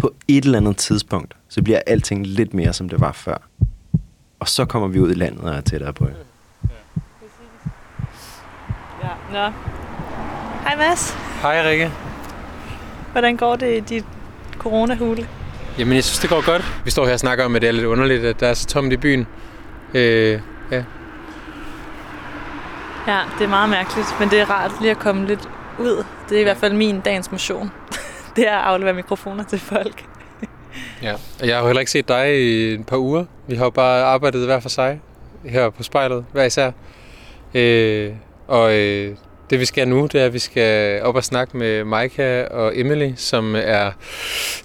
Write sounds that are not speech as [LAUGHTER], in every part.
På et eller andet tidspunkt, så bliver alting lidt mere, som det var før. Og så kommer vi ud i landet og er tættere på jer. Ja. Nå. Hej Mads. Hej Rikke. Hvordan går det i dit coronahule? Jamen jeg synes det går godt. Vi står her og snakker om, at det er lidt underligt, at der er så tomt i byen. Øh, ja. Ja, det er meget mærkeligt, men det er rart lige at komme lidt ud. Det er i hvert fald min dagens motion. [LAUGHS] det er at aflevere mikrofoner til folk. [LAUGHS] ja. Og jeg har jo heller ikke set dig i et par uger. Vi har jo bare arbejdet hver for sig her på spejlet, hver især. Øh, og øh, det vi skal nu, det er, at vi skal op og snakke med Maika og Emily, som er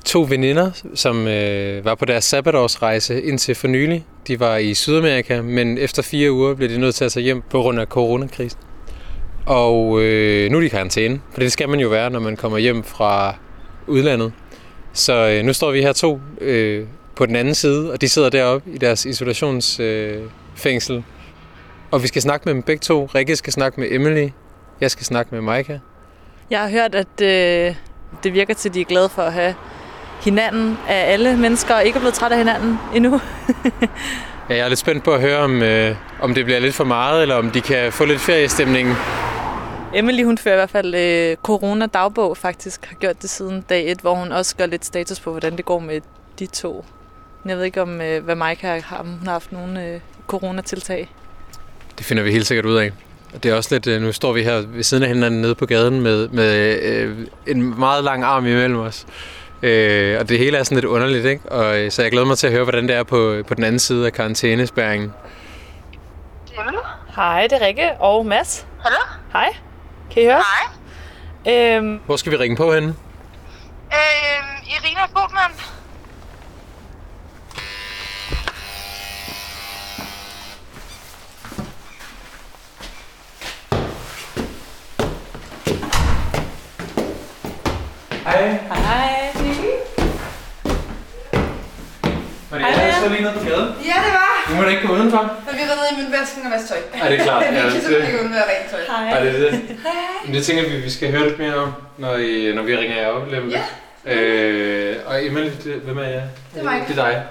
to veninder, som øh, var på deres sabbatårsrejse indtil for nylig. De var i Sydamerika, men efter fire uger blev de nødt til at tage hjem på grund af coronakrisen. Og øh, nu er de i karantæne, for det skal man jo være, når man kommer hjem fra udlandet. Så øh, nu står vi her to øh, på den anden side, og de sidder deroppe i deres isolationsfængsel. Øh, og vi skal snakke med dem begge to. Rikke skal snakke med Emily, jeg skal snakke med Maika. Jeg har hørt, at øh, det virker til, at de er glade for at have hinanden af alle mennesker, og ikke er blevet træt af hinanden endnu. [LAUGHS] ja, jeg er lidt spændt på at høre, om, øh, om det bliver lidt for meget, eller om de kan få lidt feriestemning. Emily, hun fører i hvert fald øh, corona-dagbog faktisk, har gjort det siden dag 1, hvor hun også gør lidt status på, hvordan det går med de to. Jeg ved ikke, om øh, hvad Maika har, om hun har haft nogle øh, coronatiltag. Det finder vi helt sikkert ud af. Det er også lidt, øh, nu står vi her ved siden af hinanden nede på gaden med, med øh, en meget lang arm imellem os. Øh, og det hele er sådan lidt underligt, ikke? Og, øh, så jeg glæder mig til at høre, hvordan det er på, på den anden side af karantænespæringen. Hej, det er Rikke og Mads. Hallo? Hej. Kan I høre? Hej. Øhm, Hvor skal vi ringe på henne? Øh, Irina Bodman. Hej. Hej. Var det jeg, der stod lige nede på gaden? Ja, det var. Nu må du ikke gå udenfor. Men vi var nede i min vasken og vaske tøj. Er [LAUGHS] det klart? vi Ja, kan det- simpelthen ikke uden at rent tøj. Hej. Er det det? Men det tænker vi, vi skal høre lidt mere om, når, I, når vi ringer jer op lidt lidt. Øh, og Emily, det, hvem er jeg? Det er mig. Det er dig.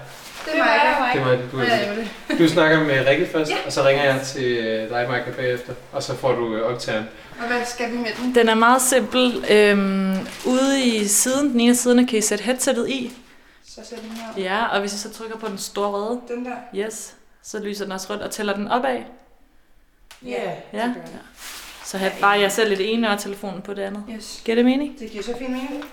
Det er mig. Det er mig, du Ja, er Emily. Du snakker med Rikke først, og så ringer jeg til øh, dig, Michael, bagefter. Og så får du øh, optageren. Og hvad skal vi med den? Den er meget simpel. Øhm, ude i siden, den ene af siderne, kan I sætte headsettet i. Så sæt den her. Ja, og hvis I så trykker på den store røde, Den der. yes, så lyser den også rødt og tæller den opad. Ja. Ja. Så have bare jer selv i det ene og telefonen på det andet. Yes. Giver det mening? Det giver så fin mening.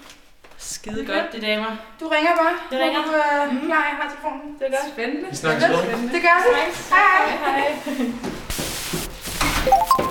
Skide godt, de damer. Du ringer bare. Jeg ringer. Du er klar, jeg har telefonen. Det er godt. Spændende. Vi snakkes ved. Det gør vi. Hej. hej. Hej. [LAUGHS]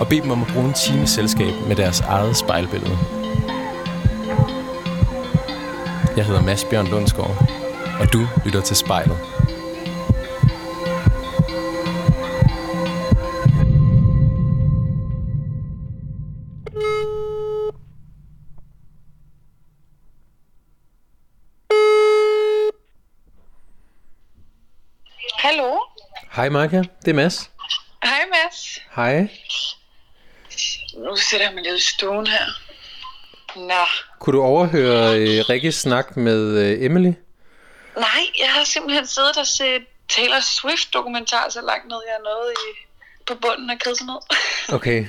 og bede dem om at bruge en time selskab med deres eget spejlbillede. Jeg hedder Mads Bjørn Lundsgaard, og du lytter til spejlet. Hallo. Hej Marka, det er Mads. Hej Mads. Hej. Nu sætter jeg mig lidt i stuen her. Nå. Kunne du overhøre øh, Rikkes snak med øh, Emily? Nej, jeg har simpelthen siddet og set Taylor Swift dokumentar så langt ned, jeg er nået i, på bunden af krisenhed. [LAUGHS] Okay.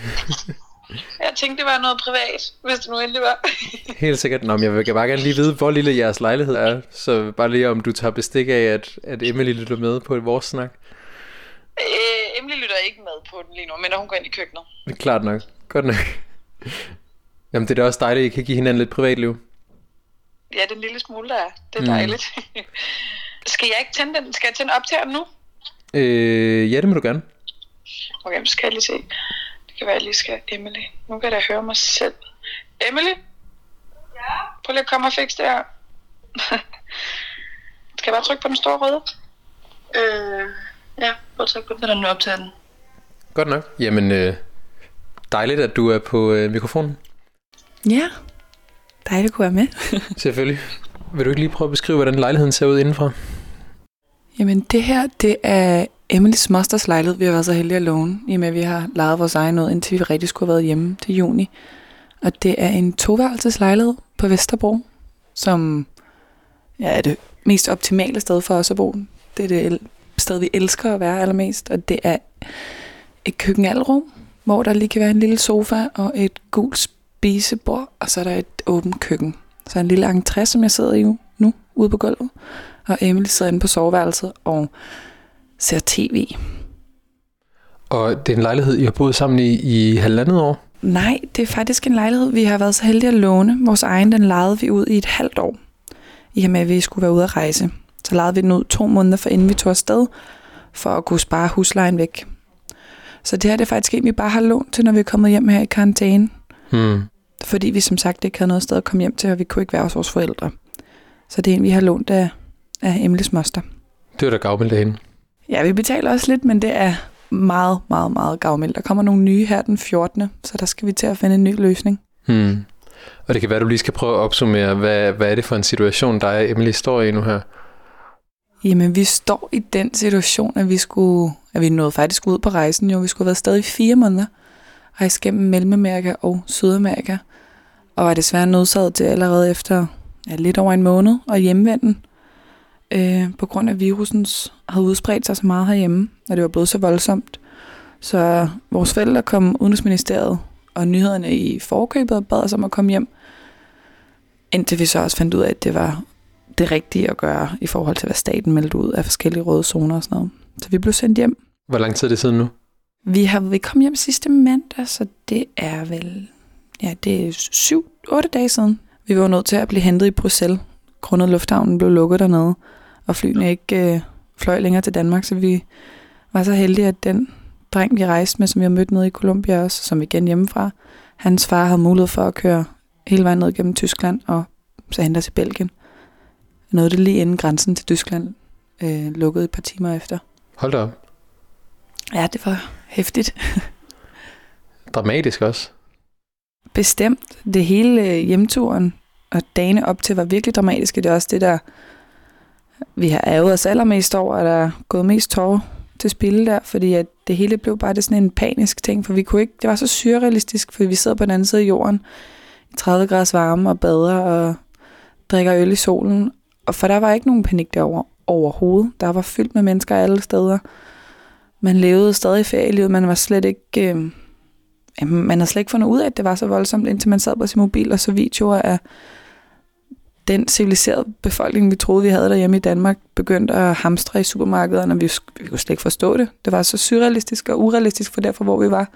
Jeg tænkte, det var noget privat, hvis det nu endelig var. [LAUGHS] Helt sikkert. Nå, men jeg vil bare gerne lige vide, hvor lille jeres lejlighed er. Så bare lige om du tager bestik af, at, at Emily lytter med på vores snak. Øh, Emily lytter ikke med på den lige nu, men hun går ind i køkkenet. Klart nok. Godt nok. Jamen, det er da også dejligt, at I kan give hinanden lidt privatliv. Ja, den lille smule der er. Det er dejligt. Mm. [LAUGHS] skal jeg ikke tænde den? Skal jeg tænde op til nu? Øh, ja, det må du gerne. Okay, så skal jeg lige se. Det kan være, at jeg lige skal Emily. Nu kan jeg da høre mig selv. Emily? Ja? Prøv lige at komme og fikse det her. [LAUGHS] skal jeg bare trykke på den store røde? Øh, ja, prøv at trykke på den. Den er nu op til den. Godt nok. Jamen, øh, dejligt, at du er på øh, mikrofonen. Ja, dejligt at kunne være med. [LAUGHS] [LAUGHS] Selvfølgelig. Vil du ikke lige prøve at beskrive, hvordan lejligheden ser ud indenfor? Jamen det her, det er Emilys mosters lejlighed. Vi har været så heldige at låne, i og med at vi har lejet vores egen ud, indtil vi rigtig skulle have været hjemme til juni. Og det er en toværelses lejlighed på Vesterbro, som ja, er det mest optimale sted for os at bo. Det er det sted, vi elsker at være allermest, og det er et køkkenalrum, hvor der lige kan være en lille sofa og et gult spisebord, og så er der et åbent køkken. Så en lille entré, som jeg sidder i nu, ude på gulvet. Og Emily sidder inde på soveværelset og ser tv. Og det er en lejlighed, I har boet sammen i, i halvandet år? Nej, det er faktisk en lejlighed, vi har været så heldige at låne. Vores egen, den lejede vi ud i et halvt år. I og med, at vi skulle være ude at rejse. Så lejede vi den ud to måneder for inden vi tog afsted, for at kunne spare huslejen væk. Så det her det er faktisk en, vi bare har lånt til, når vi er kommet hjem her i karantæne. Hmm. Fordi vi som sagt ikke havde noget sted at komme hjem til, og vi kunne ikke være hos vores forældre. Så det er en, vi har lånt af, af Emilys moster. Det var da gavmildt af hende. Ja, vi betaler også lidt, men det er meget, meget, meget gavmildt. Der kommer nogle nye her den 14. Så der skal vi til at finde en ny løsning. Hmm. Og det kan være, at du lige skal prøve at opsummere, hvad, hvad er det for en situation, der er Emily står i nu her? Jamen, vi står i den situation, at vi skulle, at vi nåede faktisk ud på rejsen jo. Vi skulle have været stadig i fire måneder. Rejse gennem Mellemamerika og Sydamerika. Og var desværre nødsaget til allerede efter ja, lidt over en måned at hjemvende. Øh, på grund af virusens havde udspredt sig så meget herhjemme, og det var blevet så voldsomt. Så vores forældre kom Udenrigsministeriet og nyhederne i forkøbet og bad os om at komme hjem. Indtil vi så også fandt ud af, at det var det rigtige at gøre i forhold til, hvad staten meldte ud af forskellige røde zoner og sådan noget. Så vi blev sendt hjem. Hvor lang tid er det siden nu? Vi har vi kom hjem sidste mandag, så det er vel ja, det er syv, otte dage siden. Vi var nødt til at blive hentet i Bruxelles, grundet lufthavnen blev lukket dernede, og flyene ikke øh, fløj længere til Danmark, så vi var så heldige, at den dreng, vi rejste med, som vi har mødt nede i Colombia også, som igen hjemmefra, hans far havde mulighed for at køre hele vejen ned gennem Tyskland og så hente os i Belgien. Nåede det lige inden grænsen til Tyskland øh, lukkede et par timer efter. Hold da op. Ja, det var hæftigt. [LAUGHS] Dramatisk også. Bestemt. Det hele øh, hjemturen og dagene op til var virkelig dramatiske. Det er også det, der vi har ærget os allermest over, at der er gået mest tårer til spil der, fordi at det hele blev bare det sådan en panisk ting, for vi kunne ikke, det var så surrealistisk, for vi sidder på den anden side af jorden i 30 graders varme og bader og drikker øl i solen, og for der var ikke nogen panik derover overhovedet. Der var fyldt med mennesker alle steder. Man levede stadig ferielivet, man var slet ikke... Øh, Jamen, man har slet ikke fundet ud af, at det var så voldsomt, indtil man sad på sin mobil og så videoer af den civiliserede befolkning, vi troede, vi havde derhjemme i Danmark, begyndte at hamstre i supermarkederne, og vi, vi kunne slet ikke forstå det. Det var så surrealistisk og urealistisk for derfor, hvor vi var.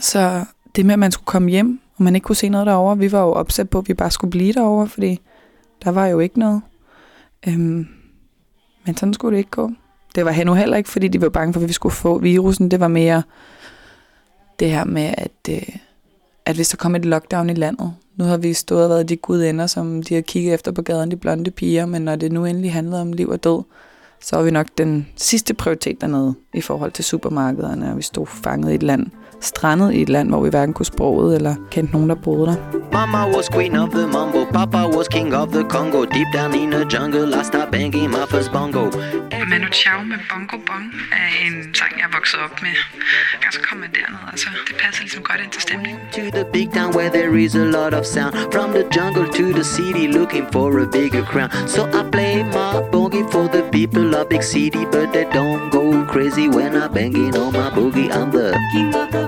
Så det med, at man skulle komme hjem, og man ikke kunne se noget derovre, vi var jo opsat på, at vi bare skulle blive derovre, fordi der var jo ikke noget. Øhm, men sådan skulle det ikke gå. Det var nu heller ikke, fordi de var bange for, at vi skulle få virusen. Det var mere det her med, at, øh, at hvis der kom et lockdown i landet, nu har vi stået og været de gudender, som de har kigget efter på gaden, de blonde piger, men når det nu endelig handlede om liv og død, så var vi nok den sidste prioritet dernede i forhold til supermarkederne, og vi stod fanget i et land, strandet i et land, hvor vi hverken kunne sproget eller kendte nogen, der boede der. Mama was queen of the mambo, Papa was king of the Congo. Deep down in the jungle, I started banging my first bongo. Manu Chao med Bongo Bong er en sang, jeg vokset op med. Og så kom man derned, altså det passer ligesom godt ind til stemningen. To the big town where there is a lot of sound. From the jungle to the city, looking for a bigger crown. So I play my boogie for the people of big city, but they don't go crazy when I banging on my boogie. I'm the king of the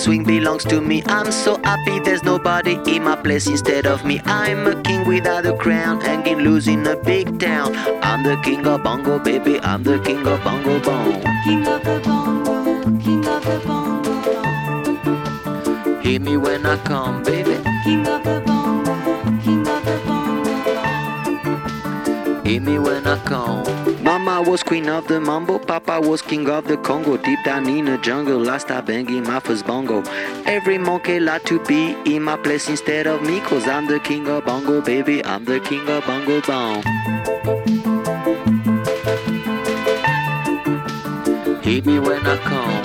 that swing belongs to me. I'm so happy there's nobody in my place instead of me. I'm a king without a crown, hanging loose in a big town. I'm the king of bongo, baby. I'm the king of bongo bong. King of the bongo, king of the bongo. Hear me when I come, baby. King of the bongo, king of the bongo. Hear me when I come. Mama was queen of the mambo, Papa was king of the Congo. Deep down in the jungle, last I banging my first bongo. Every monkey like to be in my place instead of me, cause I'm the king of bongo, baby. I'm the king of bongo bong. Hear me when I come.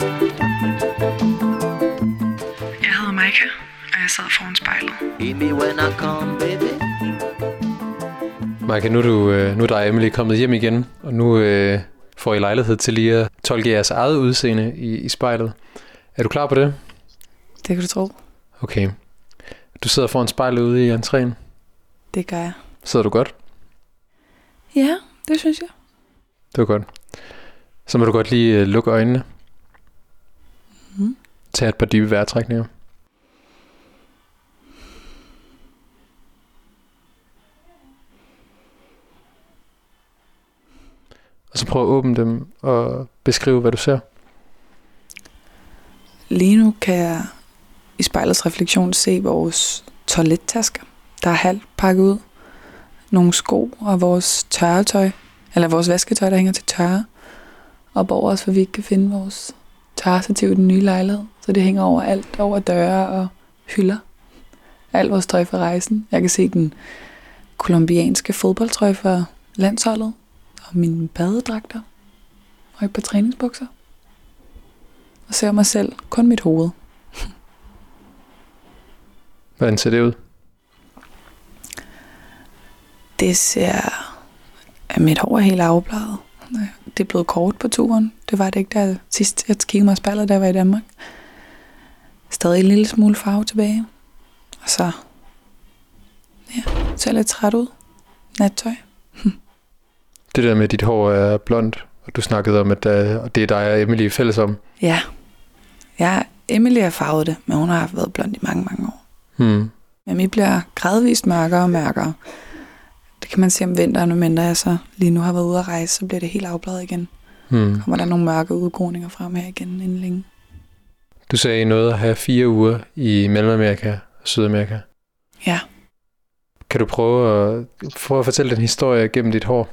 Jeg hedder Maika, og jeg sad foran spejlet. Hear me when I come, baby. Maja, nu er, du, øh, nu er dig og Emily kommet hjem igen, og nu øh, får I lejlighed til lige at tolke jeres eget udseende i, i spejlet. Er du klar på det? Det kan du tro. Okay. Du sidder foran spejlet ude i entréen. Det gør jeg. Sidder du godt? Ja, det synes jeg. Det var godt. Så må du godt lige øh, lukke øjnene. Mhm. Tag et par dybe vejrtrækninger. Og så prøv at åbne dem og beskrive, hvad du ser. Lige nu kan jeg i spejlets refleksion se vores toilettasker, der er halvt pakket ud. Nogle sko og vores tørretøj, eller vores vasketøj, der hænger til tørre. Og over os, hvor vi ikke kan finde vores tørrestativ i den nye lejlighed. Så det hænger over alt, over døre og hylder. Alt vores tøj fra rejsen. Jeg kan se den kolumbianske fodboldtrøje for landsholdet. Og mine badedragter. Og et par træningsbukser og ser mig selv kun mit hoved. [LAUGHS] Hvordan ser det ud? Det ser... at Mit hår er helt afbladet. Det er blevet kort på turen. Det var det ikke, der sidst jeg kiggede mig i spejlet, da jeg var i Danmark. Stadig en lille smule farve tilbage. Og så... Ja, ser lidt træt ud. Nattøj. Det der med, at dit hår er blondt, og du snakkede om, at øh, og det er dig og Emily fælles om. Ja. Ja, Emily har farvet det, men hun har været blond i mange, mange år. Hmm. Men mit bliver gradvist mørkere og mørkere. Det kan man se om vinteren, men når jeg så lige nu har været ude at rejse, så bliver det helt afbladet igen. Hmm. Kommer der nogle mørke udgroninger frem her igen inden længe. Du sagde I nåede at have fire uger i Mellemamerika og Sydamerika. Ja. Kan du prøve at, prøve at fortælle den historie gennem dit hår?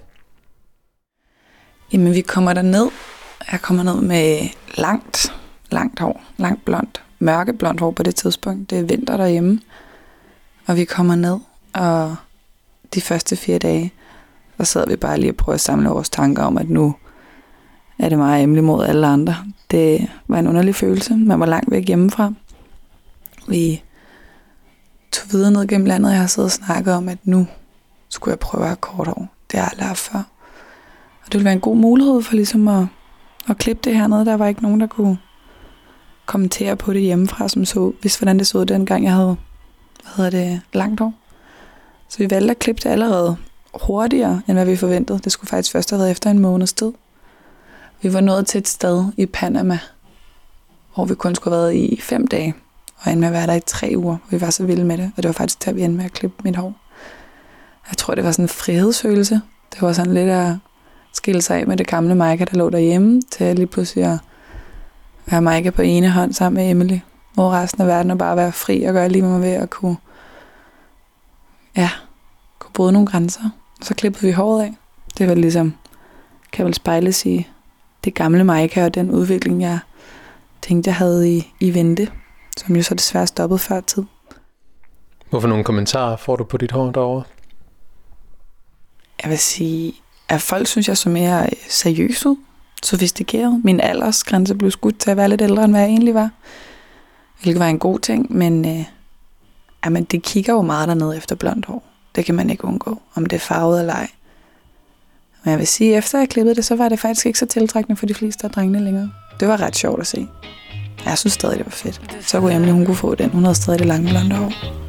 Jamen, vi kommer der ned. Jeg kommer ned med langt, langt hår. Langt blondt. Mørkeblondt hår på det tidspunkt. Det er vinter derhjemme. Og vi kommer ned, og de første fire dage, så sidder vi bare lige og prøver at samle vores tanker om, at nu er det meget Emily mod alle andre. Det var en underlig følelse. Man var langt væk hjemmefra. Vi tog videre ned gennem landet, og jeg har siddet og snakket om, at nu skulle jeg prøve at have kort hår. Det har jeg aldrig haft før. Det ville være en god mulighed for ligesom at, at klippe det hernede. Der var ikke nogen, der kunne kommentere på det hjemmefra, som så, hvis hvordan det så ud dengang, jeg havde hvad hedder det, langt år. Så vi valgte at klippe det allerede hurtigere, end hvad vi forventede. Det skulle faktisk først have været efter en måneds tid. Vi var nået til et sted i Panama, hvor vi kun skulle have været i fem dage, og endte med at være der i tre uger. Vi var så vilde med det, og det var faktisk der, vi endte med at klippe mit hår. Jeg tror, det var sådan en frihedsfølelse. Det var sådan lidt at skille sig af med det gamle Micah, der lå derhjemme, til lige pludselig at, have Maika på ene hånd sammen med Emily, over resten af verden og bare være fri og gøre lige, hvad man vil og kunne, ja, kunne bryde nogle grænser. Og så klippede vi håret af. Det var ligesom, kan vel spejles i det gamle Maika og den udvikling, jeg tænkte, jeg havde i, i vente, som jo så desværre stoppede før tid. Hvorfor nogle kommentarer får du på dit hår derovre? Jeg vil sige, er folk synes, jeg så mere øh, seriøse, seriøs sofistikeret. Min aldersgrænse blev skudt til at være lidt ældre, end hvad jeg egentlig var. Hvilket var en god ting, men øh, jamen, det kigger jo meget dernede efter blondt hår. Det kan man ikke undgå, om det er farvet eller ej. Men jeg vil sige, efter jeg klippede det, så var det faktisk ikke så tiltrækkende for de fleste af drengene længere. Det var ret sjovt at se. Jeg synes stadig, det var fedt. Så kunne Emily, hun kunne få den. Hun havde stadig det lange blonde hår.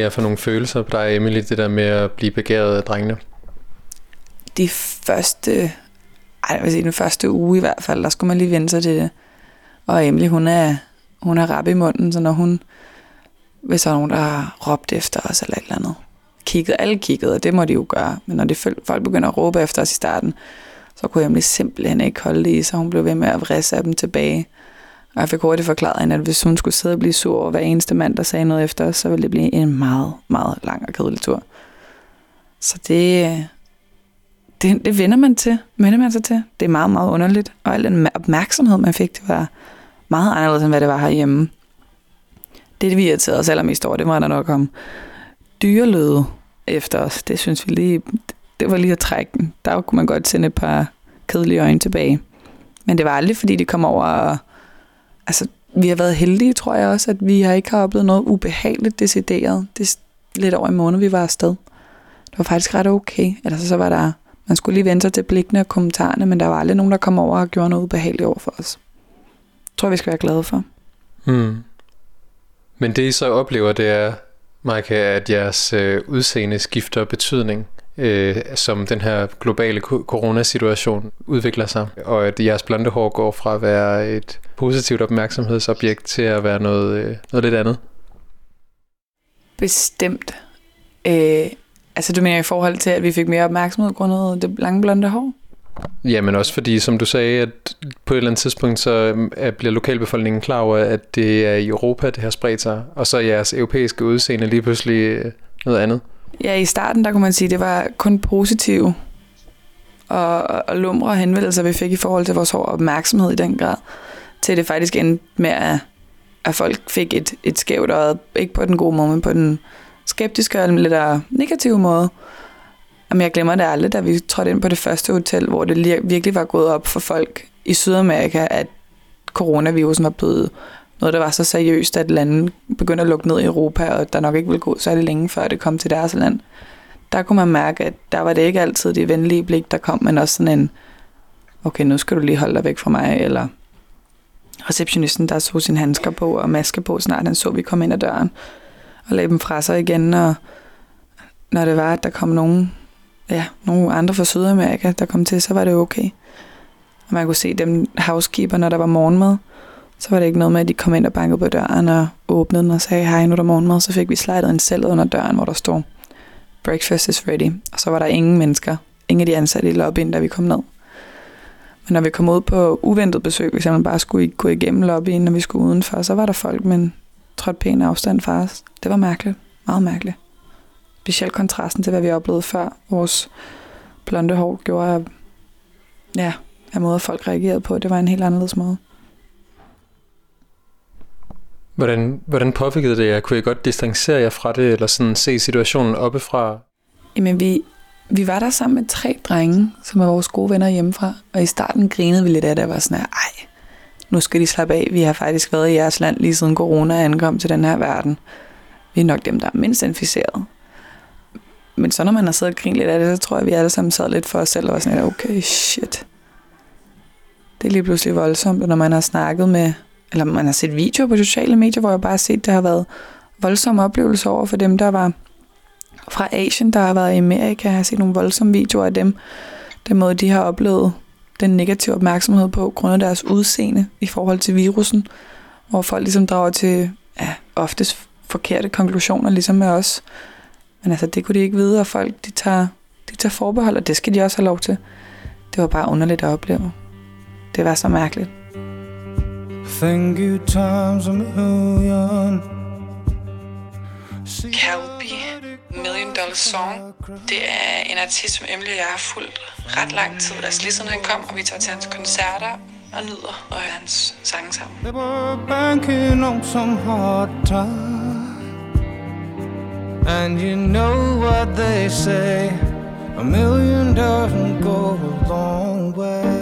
Det er for nogle følelser på dig, Emily, det der med at blive begæret af drengene? de første, ej, jeg vil sige, den første uge i hvert fald, der skulle man lige vende sig til det. Og Emily, hun er, hun er rap i munden, så når hun, hvis der er nogen, der har råbt efter os eller et eller andet, kigget, alle kiggede, og det må de jo gøre, men når det, folk begynder at råbe efter os i starten, så kunne Emily simpelthen ikke holde det i, så hun blev ved med at vrisse af dem tilbage. Og jeg fik hurtigt forklaret hende, at hvis hun skulle sidde og blive sur over hver eneste mand, der sagde noget efter os, så ville det blive en meget, meget lang og kedelig tur. Så det, det, det vender man til, vender man sig til. Det er meget, meget underligt. Og al den opmærksomhed, man fik, det var meget anderledes, end hvad det var herhjemme. Det, vi irriterede os allermest over, det var der nok om dyreløde efter os. Det synes vi lige, det var lige at trække den. Der kunne man godt sende et par kedelige øjne tilbage. Men det var aldrig, fordi de kom over og, altså, vi har været heldige, tror jeg også, at vi har ikke har oplevet noget ubehageligt decideret. Det er lidt over en måned, vi var afsted. Det var faktisk ret okay. Ellers så var der, man skulle lige vente sig til blikkene og kommentarerne, men der var aldrig nogen, der kom over og gjorde noget ubehageligt over for os. Det tror vi skal være glade for. Hmm. Men det I så oplever, det er, Maja, at jeres øh, udseende skifter betydning, øh, som den her globale coronasituation udvikler sig, og at jeres blonde hår går fra at være et positivt opmærksomhedsobjekt til at være noget, øh, noget lidt andet. Bestemt. Øh, altså du mener i forhold til, at vi fik mere opmærksomhed grundet det lange blonde hår? Ja, men også fordi, som du sagde, at på et eller andet tidspunkt, så øh, bliver lokalbefolkningen klar over, at det er i Europa, det har spredt sig, og så er jeres europæiske udseende lige pludselig øh, noget andet. Ja, i starten, der kunne man sige, at det var kun positive og, og lumre henvendelser, vi fik i forhold til vores hår og opmærksomhed i den grad, til det faktisk endte med, at, at folk fik et, et skævt øje, ikke på den gode måde, men på den skeptiske og lidt negative måde. Jamen, jeg glemmer det aldrig, da vi trådte ind på det første hotel, hvor det virkelig var gået op for folk i Sydamerika, at coronavirusen var blevet noget, der var så seriøst, at lande begyndte at lukke ned i Europa, og der nok ikke ville gå særlig længe, før det kom til deres land. Der kunne man mærke, at der var det ikke altid det venlige blik, der kom, men også sådan en, okay, nu skal du lige holde dig væk fra mig, eller receptionisten, der så sine handsker på og maske på, snart han så, vi kom ind ad døren, og lagde dem fra sig igen, og når det var, at der kom nogen, ja, nogle andre fra Sydamerika, der kom til, så var det okay. Og man kunne se dem housekeeper, når der var morgenmad, så var det ikke noget med, at de kom ind og bankede på døren og åbnede den og sagde, hej, nu er der morgenmad. Så fik vi slidet en selv under døren, hvor der stod, breakfast is ready. Og så var der ingen mennesker, ingen af de ansatte i lobbyen, da vi kom ned. Men når vi kom ud på uventet besøg, hvis man bare skulle gå igennem lobbyen, når vi skulle udenfor, så var der folk men en trådt pæn afstand fra os. Det var mærkeligt. Meget mærkeligt. Specielt kontrasten til, hvad vi oplevede før. Vores blonde hår gjorde, ja, af måder folk reagerede på, det var en helt anderledes måde. Hvordan, hvordan påvirkede det jer? Kunne I godt distancere jer fra det, eller sådan se situationen oppefra? Jamen, vi, vi var der sammen med tre drenge, som er vores gode venner hjemmefra. Og i starten grinede vi lidt af det, og var sådan her, ej, nu skal de slappe af. Vi har faktisk været i jeres land lige siden corona ankom til den her verden. Vi er nok dem, der er mindst inficeret. Men så når man har siddet og grinet lidt af det, så tror jeg, at vi alle sammen sad lidt for os selv og var sådan okay, shit. Det er lige pludselig voldsomt, og når man har snakket med, eller man har set videoer på sociale medier, hvor jeg bare har set, at har været voldsomme oplevelser over for dem, der var fra Asien, der har været i Amerika. Jeg har set nogle voldsomme videoer af dem. Den måde, de har oplevet den negative opmærksomhed på, grund af deres udseende i forhold til virusen, hvor folk ligesom drager til ja, oftest forkerte konklusioner, ligesom med os. Men altså, det kunne de ikke vide, og folk, de tager, de tager forbehold, og det skal de også have lov til. Det var bare underligt at opleve. Det var så mærkeligt. Thank you times a million. Calby, Million Dollar Song. Det er en artist, som Emily og jeg har fulgt ret lang tid. Altså lige siden han kom, og vi tager til hans koncerter og nyder og hører hans sange sammen. They were banking on some hard time. And you know what they say A million doesn't go a long way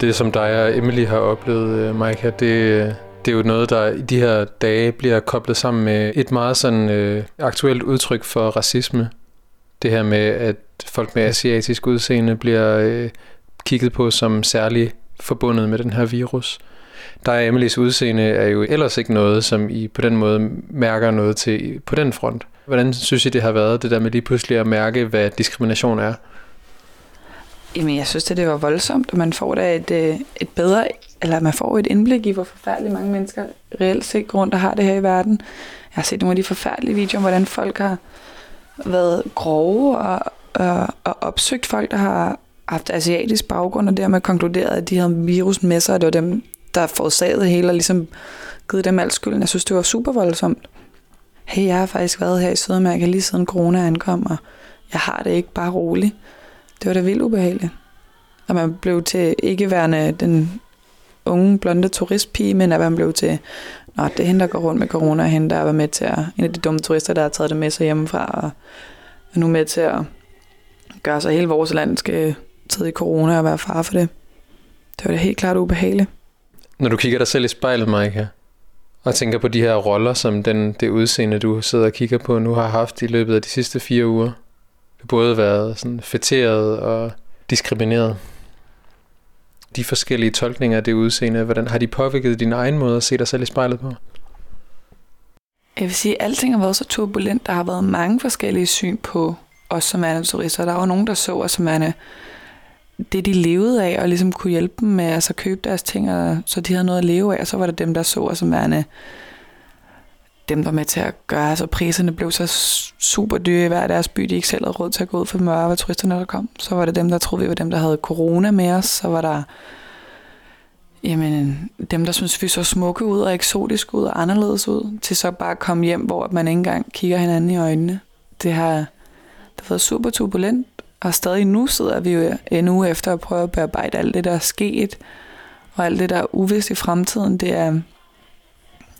det, som dig og Emily har oplevet, øh, Maika, det, det er jo noget, der i de her dage bliver koblet sammen med et meget sådan øh, aktuelt udtryk for racisme. Det her med, at folk med asiatisk udseende bliver øh, kigget på som særligt forbundet med den her virus. Der og Emilys udseende er jo ellers ikke noget, som I på den måde mærker noget til på den front. Hvordan synes I, det har været, det der med lige pludselig at mærke, hvad diskrimination er? Jamen, jeg synes, at det var voldsomt, og man får da et, øh, et bedre, eller man får et indblik i, hvor forfærdeligt mange mennesker reelt set går rundt og har det her i verden. Jeg har set nogle af de forfærdelige videoer, om hvordan folk har været grove og, og, og opsøgt folk, der har haft asiatisk baggrund, og dermed konkluderet, at de havde virus med sig, og det var dem, der forårsagede hele, og ligesom givet dem al skylden. Jeg synes, det var super voldsomt. Hey, jeg har faktisk været her i Sydamerika lige siden corona ankom, og jeg har det ikke bare roligt. Det var da vildt ubehageligt. At man blev til ikke værende den unge, blonde turistpige, men at man blev til, nå, det er hende, der går rundt med corona, og hende, der var med til at, en af de dumme turister, der har taget det med sig hjemmefra, og er nu med til at gøre sig hele vores land skal tid i corona og være far for det. Det var da helt klart ubehageligt. Når du kigger dig selv i spejlet, Maika, og tænker på de her roller, som den, det udseende, du sidder og kigger på nu har haft i løbet af de sidste fire uger. Både været sådan fætteret og diskrimineret. De forskellige tolkninger af det udseende, hvordan har de påvirket din egen måde at se dig selv i spejlet på? Jeg vil sige, at alting har været så turbulent. Der har været mange forskellige syn på os som er turister. Der var nogen, der så os som værende det, de levede af, og ligesom kunne hjælpe dem med altså, at købe deres ting, og, så de havde noget at leve af. Og så var der dem, der så os som værende dem, der var med til at gøre, så priserne blev så super dyre i hver deres by, de ikke selv havde råd til at gå ud for mørke, var turisterne, der kom. Så var det dem, der troede, vi var dem, der havde corona med os. Så var der jamen, dem, der synes, vi så smukke ud og eksotisk ud og anderledes ud, til så bare at komme hjem, hvor man ikke engang kigger hinanden i øjnene. Det har, det har været super turbulent, og stadig nu sidder vi jo en uge efter at prøve at bearbejde alt det, der er sket, og alt det, der er uvist i fremtiden. Det er,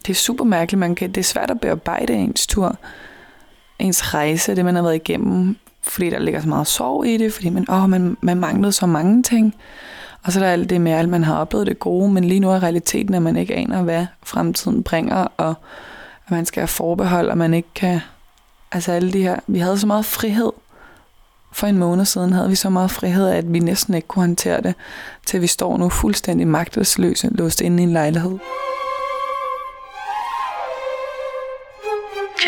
det er super mærkeligt. Man kan, det er svært at bearbejde ens tur, ens rejse, det man har været igennem, fordi der ligger så meget sorg i det, fordi man, åh, man, man manglede så mange ting. Og så er der alt det med, at man har oplevet det gode, men lige nu er realiteten, at man ikke aner, hvad fremtiden bringer, og at man skal have forbehold, og man ikke kan... Altså alle de her... Vi havde så meget frihed. For en måned siden havde vi så meget frihed, at vi næsten ikke kunne håndtere det, til vi står nu fuldstændig magtesløse, låst inde i en lejlighed.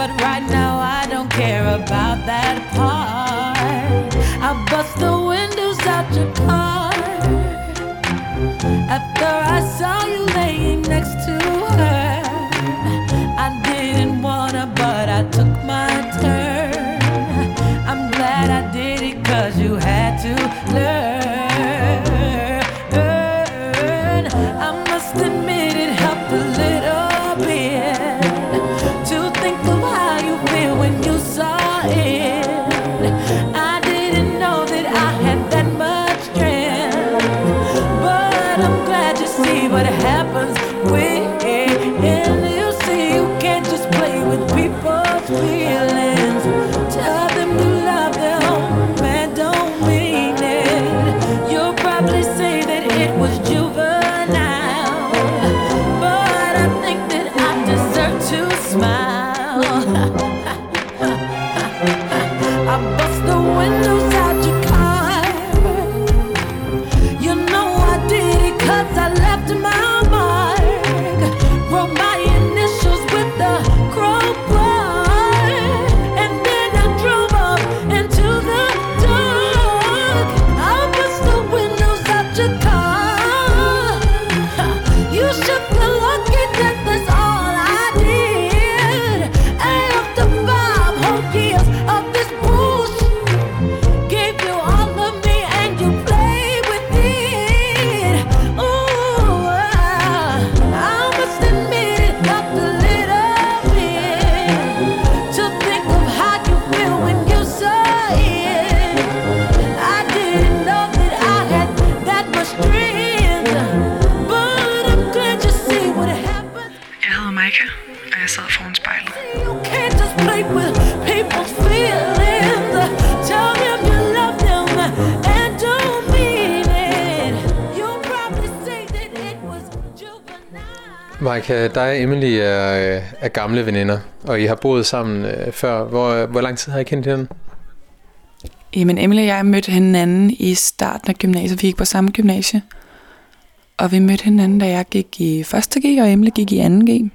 But right now I don't care about that part. I bust the windows out your car. After I saw you laying next to her, I didn't wanna, but I took my turn. I'm glad I did it cause you had to learn. happens dig og Emily er, øh, er gamle veninder, og I har boet sammen øh, før. Hvor, hvor lang tid har I kendt hinanden? Jamen, Emily og jeg mødte hinanden i starten af gymnasiet. Vi gik på samme gymnasie. Og vi mødte hinanden, da jeg gik i 1. G, og Emily gik i 2. G.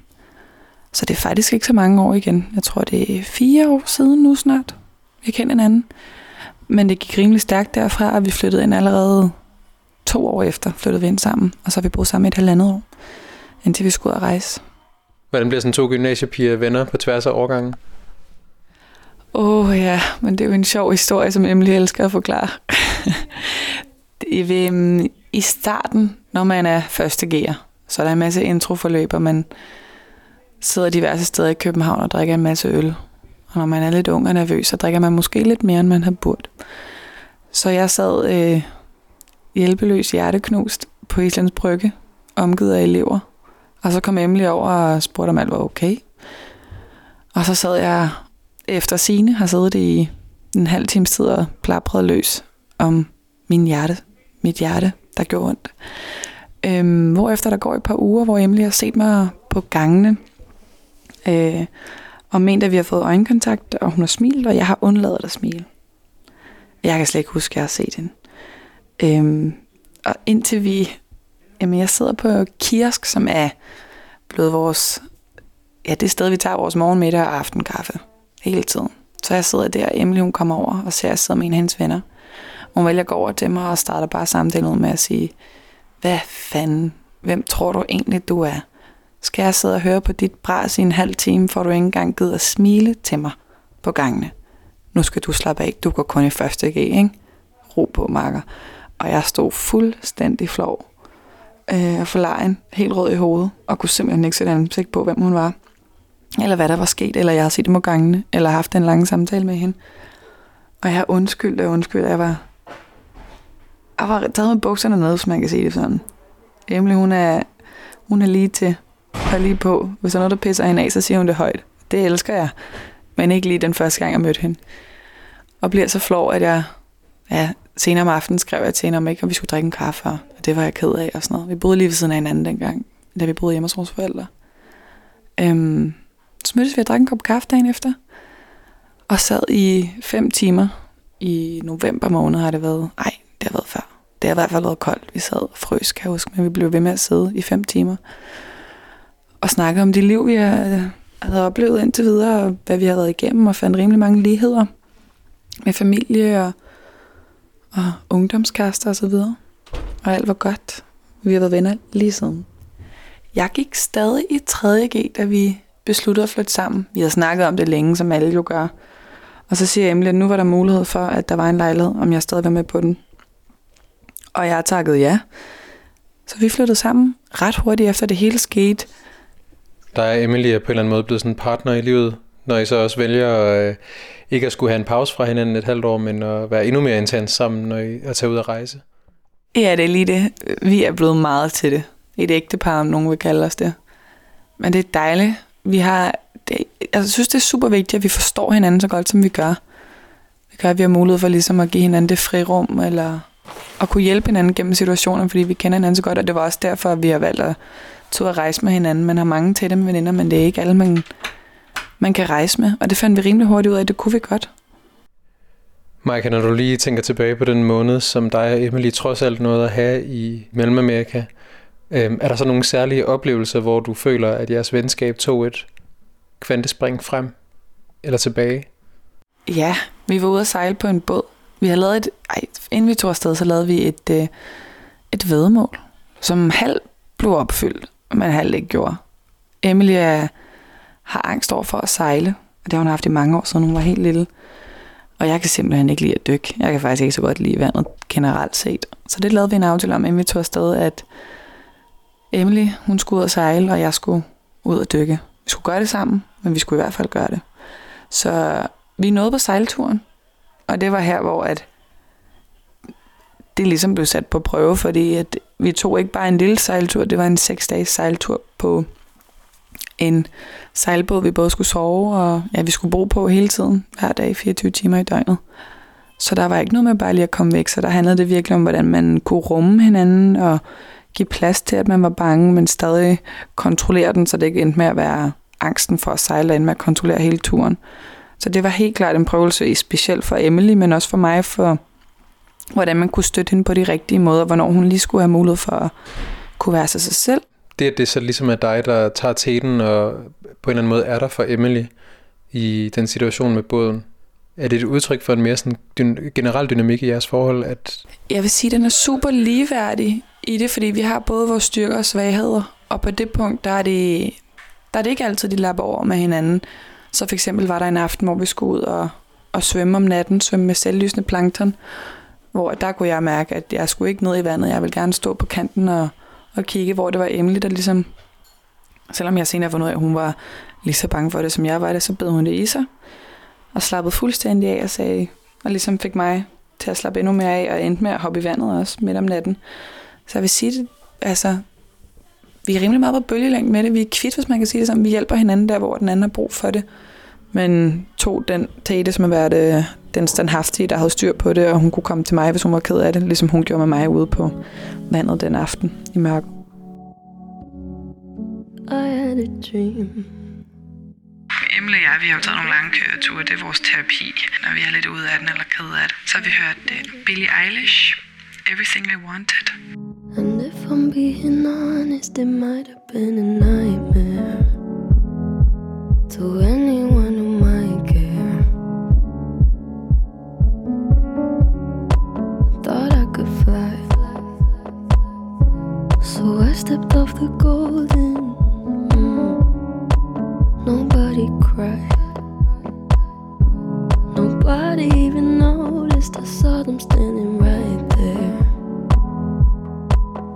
Så det er faktisk ikke så mange år igen. Jeg tror, det er fire år siden nu snart. Vi kendte hinanden. Men det gik rimelig stærkt derfra, og vi flyttede ind allerede to år efter. Flyttede vi ind sammen, og så har vi boet sammen i et halvandet år, indtil vi skulle ud og rejse. Hvordan bliver sådan to gymnasiepiger venner på tværs af årgangen? Åh oh, ja, men det er jo en sjov historie, som Emily elsker at forklare. [LAUGHS] I, øhm, I starten, når man er første gear, så er der en masse introforløb, og man sidder diverse steder i København og drikker en masse øl. Og når man er lidt ung og nervøs, så drikker man måske lidt mere, end man har burde. Så jeg sad øh, hjælpeløs hjerteknust på Islands Brygge, omgivet af elever. Og så kom Emily over og spurgte, om alt var okay. Og så sad jeg efter sine har siddet i en halv times tid og plapret løs om min hjerte, mit hjerte, der gjorde ondt. Øhm, hvorefter der går et par uger, hvor Emily har set mig på gangene, øh, og ment, at vi har fået øjenkontakt, og hun har smilet, og jeg har undladet at smile. Jeg kan slet ikke huske, at jeg har set hende. Øhm, og indtil vi... Jamen, jeg sidder på Kiosk, som er blevet vores... Ja, det sted, vi tager vores morgenmiddag og aftenkaffe hele tiden. Så jeg sidder der, og Emily hun kommer over og ser, at jeg sidder med en af hendes venner. Hun vælger at gå over til mig og starter bare samtalen ud med at sige, hvad fanden, hvem tror du egentlig, du er? Skal jeg sidde og høre på dit bras i en halv time, for du ikke engang gider at smile til mig på gangene? Nu skal du slappe af, du går kun i første G, ikke? Ro på, makker. Og jeg stod fuldstændig flov øh, og forlegen, helt rød i hovedet, og kunne simpelthen ikke sætte ansigt på, hvem hun var eller hvad der var sket, eller jeg har set dem på gangene, eller haft en lang samtale med hende. Og jeg har undskyldt og undskyldt, jeg var, jeg var taget med bukserne ned, hvis man kan sige det sådan. Emily, hun er, hun er lige til, og lige på. Hvis der er noget, der pisser hende af, så siger hun det højt. Det elsker jeg, men ikke lige den første gang, jeg mødte hende. Og bliver så flov, at jeg ja, senere om aftenen skrev jeg til hende om ikke, om vi skulle drikke en kaffe, og det var jeg ked af og sådan noget. Vi boede lige ved siden af hinanden dengang, da vi boede hjemme hos vores forældre. Øhm, så mødtes vi og drak en kop kaffe dagen efter. Og sad i fem timer. I november måned har det været. Ej, det har været før. Det har i hvert fald været koldt. Vi sad og frøs, kan jeg huske. Men vi blev ved med at sidde i fem timer. Og snakke om det liv, vi har, øh, havde oplevet indtil videre. Og hvad vi har været igennem. Og fandt rimelig mange ligheder. Med familie og, og ungdomskaster og så videre. Og alt var godt. Vi har været venner lige siden. Jeg gik stadig i 3.G, da vi besluttede at flytte sammen. Vi havde snakket om det længe, som alle jo gør. Og så siger Emily, at nu var der mulighed for, at der var en lejlighed, om jeg stadig var med på den. Og jeg takkede ja. Så vi flyttede sammen ret hurtigt efter det hele skete. Der er Emily er på en eller anden måde blevet sådan en partner i livet, når I så også vælger øh, ikke at skulle have en pause fra hinanden et halvt år, men at være endnu mere intens sammen, når I er tage ud at rejse. Ja, det er lige det. Vi er blevet meget til det. Et ægtepar, om nogen vil kalde os det. Men det er dejligt. Vi har, det, altså, jeg synes, det er super vigtigt, at vi forstår hinanden så godt, som vi gør. Det gør, at vi har mulighed for ligesom at give hinanden det frirum, eller at kunne hjælpe hinanden gennem situationer, fordi vi kender hinanden så godt, og det var også derfor, at vi har valgt at tage at rejse med hinanden. Man har mange tætte veninder, men det er ikke alle, man, man kan rejse med, og det fandt vi rimelig hurtigt ud af, at det kunne vi godt. Maja, når du lige tænker tilbage på den måned, som dig og Emily trods alt nåede at have i Mellemamerika, øhm, er der så nogle særlige oplevelser, hvor du føler, at jeres venskab tog et kvantespring frem eller tilbage? Ja, vi var ude at sejle på en båd. Vi har lavet et, ej, inden vi tog afsted, så lavede vi et, øh, et vedmål, som halv blev opfyldt, men halv ikke gjorde. Emily er, har angst over for at sejle, og det har hun haft i mange år, siden hun var helt lille. Og jeg kan simpelthen ikke lide at dykke. Jeg kan faktisk ikke så godt lide vandet generelt set. Så det lavede vi en aftale om, inden vi tog afsted, at Emily, hun skulle ud og sejle, og jeg skulle ud og dykke. Vi skulle gøre det sammen, men vi skulle i hvert fald gøre det. Så vi nåede på sejlturen, og det var her, hvor at det ligesom blev sat på prøve, fordi at vi tog ikke bare en lille sejltur, det var en seks dages sejltur på en sejlbåd, vi både skulle sove og ja, vi skulle bo på hele tiden, hver dag, 24 timer i døgnet. Så der var ikke noget med bare lige at komme væk, så der handlede det virkelig om, hvordan man kunne rumme hinanden og give plads til, at man var bange, men stadig kontrollere den, så det ikke endte med at være angsten for at sejle ind med at kontrollere hele turen. Så det var helt klart en prøvelse, specielt for Emily, men også for mig, for hvordan man kunne støtte hende på de rigtige måder, hvornår hun lige skulle have mulighed for at kunne være sig, sig selv. Det, at det så ligesom er dig, der tager teten og på en eller anden måde er der for Emily i den situation med båden. Er det et udtryk for en mere sådan dyn- generel dynamik i jeres forhold? At Jeg vil sige, at den er super ligeværdig i det, fordi vi har både vores styrker og svagheder, og på det punkt, der er det, der er det ikke altid, de lapper over med hinanden. Så for eksempel var der en aften, hvor vi skulle ud og, og svømme om natten, svømme med selvlysende plankton, hvor der kunne jeg mærke, at jeg skulle ikke ned i vandet. Jeg ville gerne stå på kanten og, at kigge, hvor det var Emily, der ligesom... Selvom jeg senere fandt ud af, at hun var lige så bange for det, som jeg var det, så bed hun det i sig. Og slappede fuldstændig af og sagde... Og ligesom fik mig til at slappe endnu mere af, og endte med at hoppe i vandet også midt om natten. Så jeg vil sige det, altså... Vi er rimelig meget på bølgelængde med det. Vi er kvidt, hvis man kan sige det sådan. Vi hjælper hinanden der, hvor den anden har brug for det. Men tog den Tete, som har været øh, den standhaftige, der havde styr på det, og hun kunne komme til mig, hvis hun var ked af det, ligesom hun gjorde med mig ude på vandet den aften i mørket. I had a dream. Emily og jeg, vi har jo taget nogle lange køreture. Det er vores terapi, når vi er lidt ude af den eller ked af det. Så har vi hørt uh, Billie Eilish, Everything I Wanted. And if I'm being honest, it might have been a nightmare to anyone so I stepped off the golden. Nobody cried, nobody even noticed. I saw them standing right there.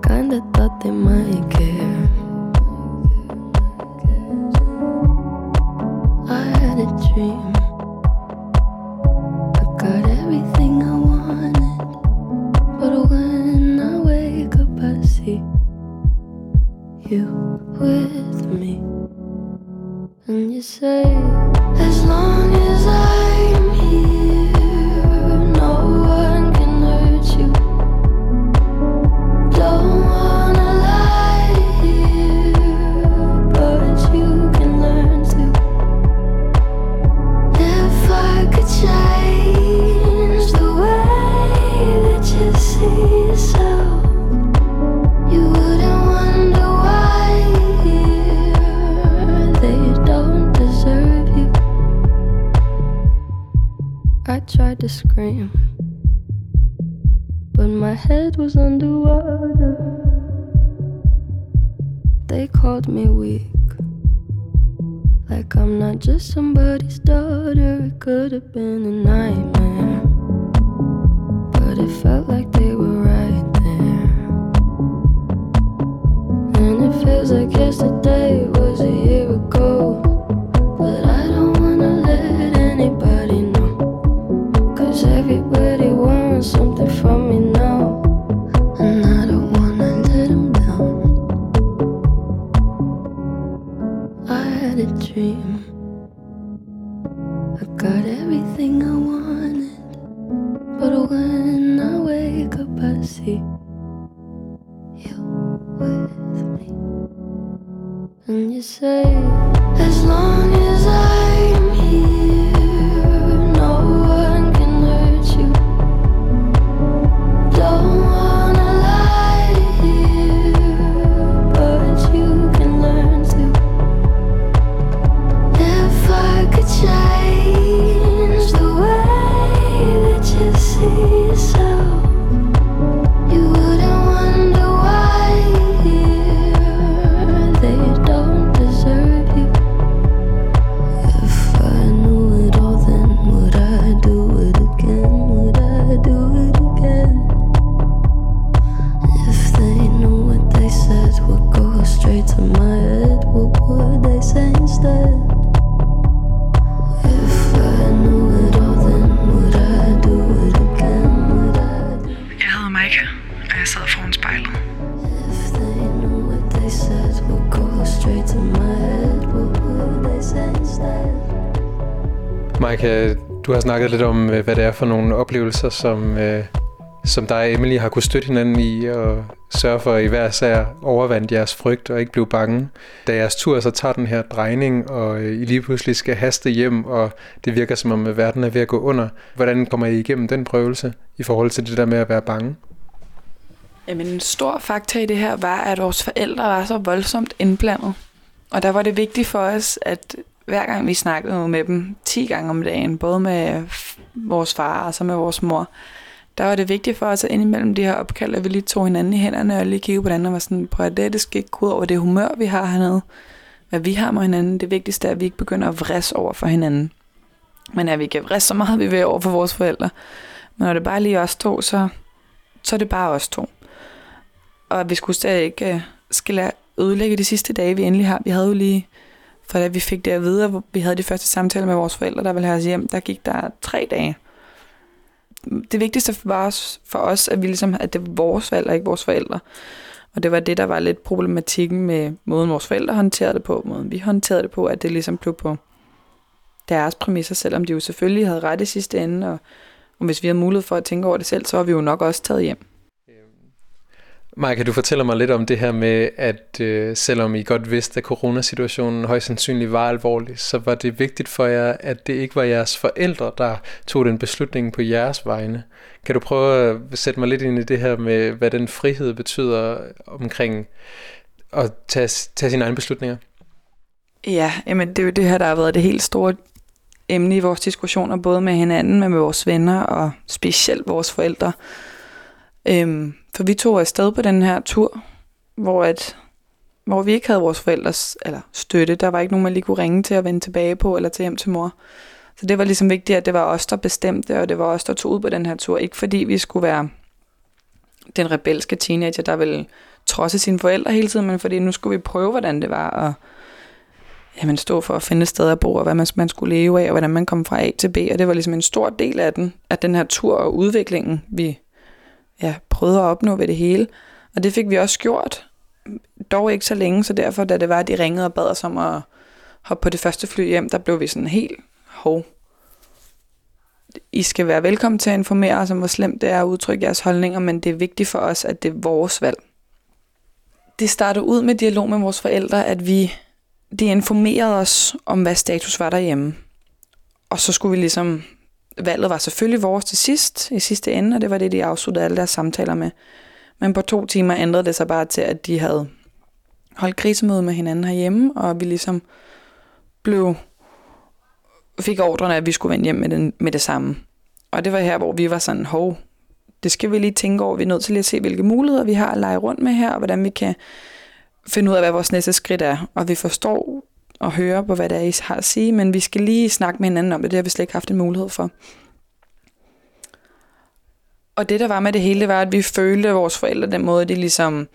Kinda thought they might care. I had a dream. Du har snakket lidt om, øh, hvad det er for nogle oplevelser, som, øh, som dig og Emily har kunne støtte hinanden i, og sørge for, at I hver sær overvandt jeres frygt og ikke blev bange. Da jeres tur så tager den her drejning, og øh, I lige pludselig skal haste hjem, og det virker som om, at verden er ved at gå under. Hvordan kommer I igennem den prøvelse i forhold til det der med at være bange? Jamen, en stor faktor i det her var, at vores forældre var så voldsomt indblandet. Og der var det vigtigt for os, at hver gang vi snakkede med dem 10 gange om dagen, både med vores far og så med vores mor, der var det vigtigt for os, at indimellem de her opkald, at vi lige tog hinanden i hænderne og lige kiggede på hinanden og var sådan, prøv at det, det skal ikke gå ud over det humør, vi har hernede. Hvad vi har med hinanden. Det vigtigste er, at vi ikke begynder at vrisse over for hinanden. Men at vi kan vrisse så meget, vi vil over for vores forældre. Men når det bare lige os to, så, så er det bare os to. Og vi skulle stadig ikke øh, skal ødelægge de sidste dage, vi endelig har. Vi havde jo lige, for da vi fik det at vide, hvor vi havde de første samtaler med vores forældre, der ville have os hjem, der gik der tre dage. Det vigtigste var for os, at, vi ligesom, at det var vores valg, og ikke vores forældre. Og det var det, der var lidt problematikken med måden, vores forældre håndterede det på, måden vi håndterede det på, at det ligesom blev på deres præmisser, selvom de jo selvfølgelig havde ret i sidste ende, og, og hvis vi havde mulighed for at tænke over det selv, så var vi jo nok også taget hjem. Maja, kan du fortælle mig lidt om det her med, at øh, selvom I godt vidste, at coronasituationen højst sandsynligt var alvorlig, så var det vigtigt for jer, at det ikke var jeres forældre, der tog den beslutning på jeres vegne. Kan du prøve at sætte mig lidt ind i det her med, hvad den frihed betyder omkring at tage, tage sine egne beslutninger? Ja, jamen det er jo det her, der har været det helt store emne i vores diskussioner, både med hinanden, men med vores venner og specielt vores forældre. Øhm, for vi tog afsted på den her tur, hvor, at, hvor vi ikke havde vores forældres eller støtte. Der var ikke nogen, man lige kunne ringe til at vende tilbage på eller til hjem til mor. Så det var ligesom vigtigt, at det var os, der bestemte, og det var os, der tog ud på den her tur. Ikke fordi vi skulle være den rebelske teenager, der ville trodse sine forældre hele tiden, men fordi nu skulle vi prøve, hvordan det var at jamen, stå for at finde et sted at bo, og hvad man, man skulle leve af, og hvordan man kom fra A til B. Og det var ligesom en stor del af den, af den her tur og udviklingen, vi ja, prøvede at opnå ved det hele. Og det fik vi også gjort. Dog ikke så længe, så derfor, da det var, at de ringede og bad os om at hoppe på det første fly hjem, der blev vi sådan helt hov. I skal være velkommen til at informere os om, hvor slemt det er at udtrykke jeres holdninger, men det er vigtigt for os, at det er vores valg. Det startede ud med dialog med vores forældre, at vi de informerede os om, hvad status var derhjemme. Og så skulle vi ligesom valget var selvfølgelig vores til sidst, i sidste ende, og det var det, de afsluttede alle deres samtaler med. Men på to timer ændrede det sig bare til, at de havde holdt krisemøde med hinanden herhjemme, og vi ligesom blev fik ordrene, at vi skulle vende hjem med, den, med det samme. Og det var her, hvor vi var sådan, hov, det skal vi lige tænke over. Vi er nødt til lige at se, hvilke muligheder vi har at lege rundt med her, og hvordan vi kan finde ud af, hvad vores næste skridt er. Og vi forstår og høre på, hvad det er, I har at sige, men vi skal lige snakke med hinanden om det. Det har vi slet ikke haft en mulighed for. Og det, der var med det hele, det var, at vi følte at vores forældre den måde, de ligesom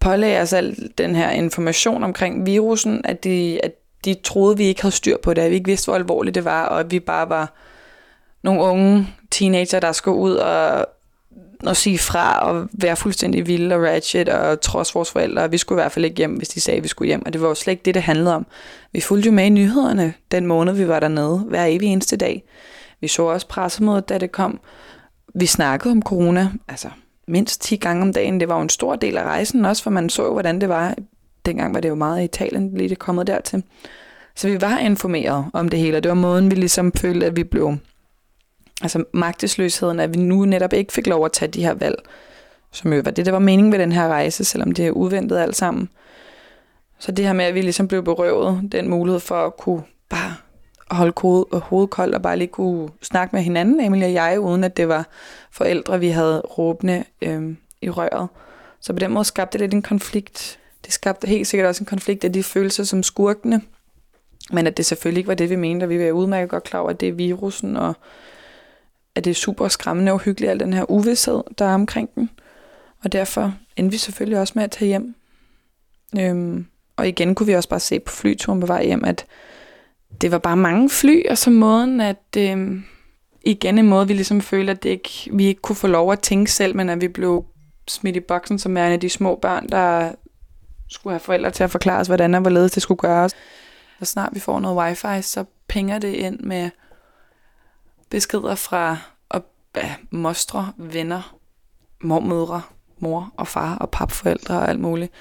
pålagde os al den her information omkring virusen, at de, at de troede, vi ikke havde styr på det, at vi ikke vidste, hvor alvorligt det var, og at vi bare var nogle unge teenager, der skulle ud og at sige fra og være fuldstændig vilde og ratchet og trods vores forældre. Vi skulle i hvert fald ikke hjem, hvis de sagde, at vi skulle hjem. Og det var jo slet ikke det, det handlede om. Vi fulgte jo med i nyhederne den måned, vi var dernede, hver evig eneste dag. Vi så også pressemødet, da det kom. Vi snakkede om corona, altså mindst 10 gange om dagen. Det var jo en stor del af rejsen også, for man så jo, hvordan det var. Dengang var det jo meget i Italien, lige det kommet dertil. Så vi var informeret om det hele, og det var måden, vi ligesom følte, at vi blev altså magtesløsheden, at vi nu netop ikke fik lov at tage de her valg, som jo var det, der var meningen med den her rejse, selvom det er uventet alt sammen. Så det her med, at vi ligesom blev berøvet den mulighed for at kunne bare holde hovedet koldt og bare lige kunne snakke med hinanden, Emilie og jeg, uden at det var forældre, vi havde råbende øhm, i røret. Så på den måde skabte det lidt en konflikt. Det skabte helt sikkert også en konflikt af de følelser som skurkene, men at det selvfølgelig ikke var det, vi mente, og vi var udmærket godt klar over, at det er virusen, og at det er super skræmmende og uhyggeligt, al den her uvidshed, der er omkring den. Og derfor endte vi selvfølgelig også med at tage hjem. Øhm, og igen kunne vi også bare se på flyturen på vej hjem, at det var bare mange fly, og så måden, at øhm, igen en måde, vi ligesom følte, at det ikke, vi ikke kunne få lov at tænke selv, men at vi blev smidt i boksen som er en af de små børn, der skulle have forældre til at forklare os, hvordan og hvorledes det skulle gøres. Så snart vi får noget wifi, så penger det ind med beskeder fra og, ja, mostre, venner, mormødre, mor og far og papforældre og alt muligt,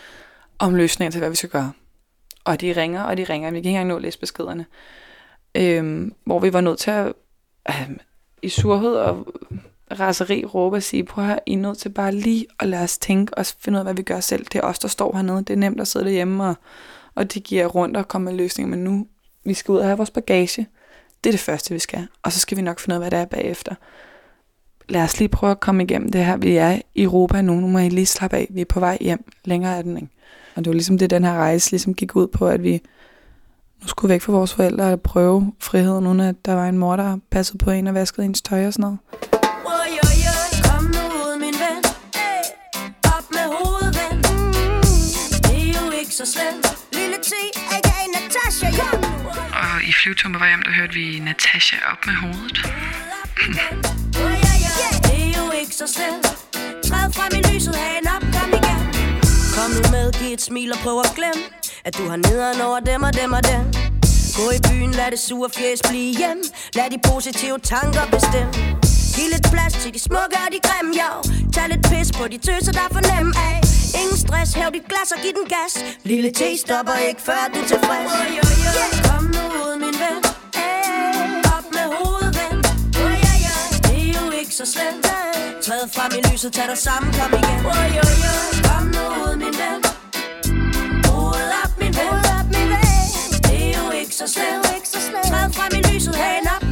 om løsninger til, hvad vi skal gøre. Og de ringer, og de ringer. Vi kan ikke engang nå at læse beskederne. Øhm, hvor vi var nødt til at øh, i surhed og raseri råbe og sige, prøv her, I er nødt til bare lige at lade os tænke og finde ud af, hvad vi gør selv. Det er os, der står hernede. Det er nemt at sidde derhjemme, og, og det giver rundt og komme med løsninger. Men nu, vi skal ud og have vores bagage. Det er det første, vi skal. Og så skal vi nok finde ud af, hvad det er bagefter. Lad os lige prøve at komme igennem det her. Vi er i Europa nu. Nu må I lige slappe af. Vi er på vej hjem. Længere er den, ikke? Og det var ligesom det, den her rejse ligesom gik ud på, at vi nu skulle væk fra vores forældre og prøve friheden, uden at der var en mor, der passede på en og vaskede ens tøj og sådan noget. Kom nu ud, min ven. Hey, op med hovedet, ven. Så slemt. Lille T, a.k.a. Natasha, ja. På vej hjem, der hørte vi Natasha op med hovedet. [LAUGHS] Det er jo ikke så slemt. Træd frem i lyset, hagen op, kom igen. Kom nu med, giv et smil og prøv at glemme, at du har nederen over dem og dem og dem. Gå i byen, lad det sure fjes blive hjem. Lad de positive tanker bestemme. Giv lidt plads til de smukke og de grimme, jo. Tag lidt pis på de tøser, der er for nem af. Ingen stress, hæv dit glas og giv den gas. Lille T stopper ikke, før du er tilfreds. Yeah. Kom nu ud, min ven. Hey, op med hovedet, ven. Det er jo ikke så slemt. Træd frem i lyset, tag dig sammen, kom igen. Kom nu ud, min ven. Hovedet op, min ven. Det er jo ikke så slemt. Træd frem i lyset, hagen op.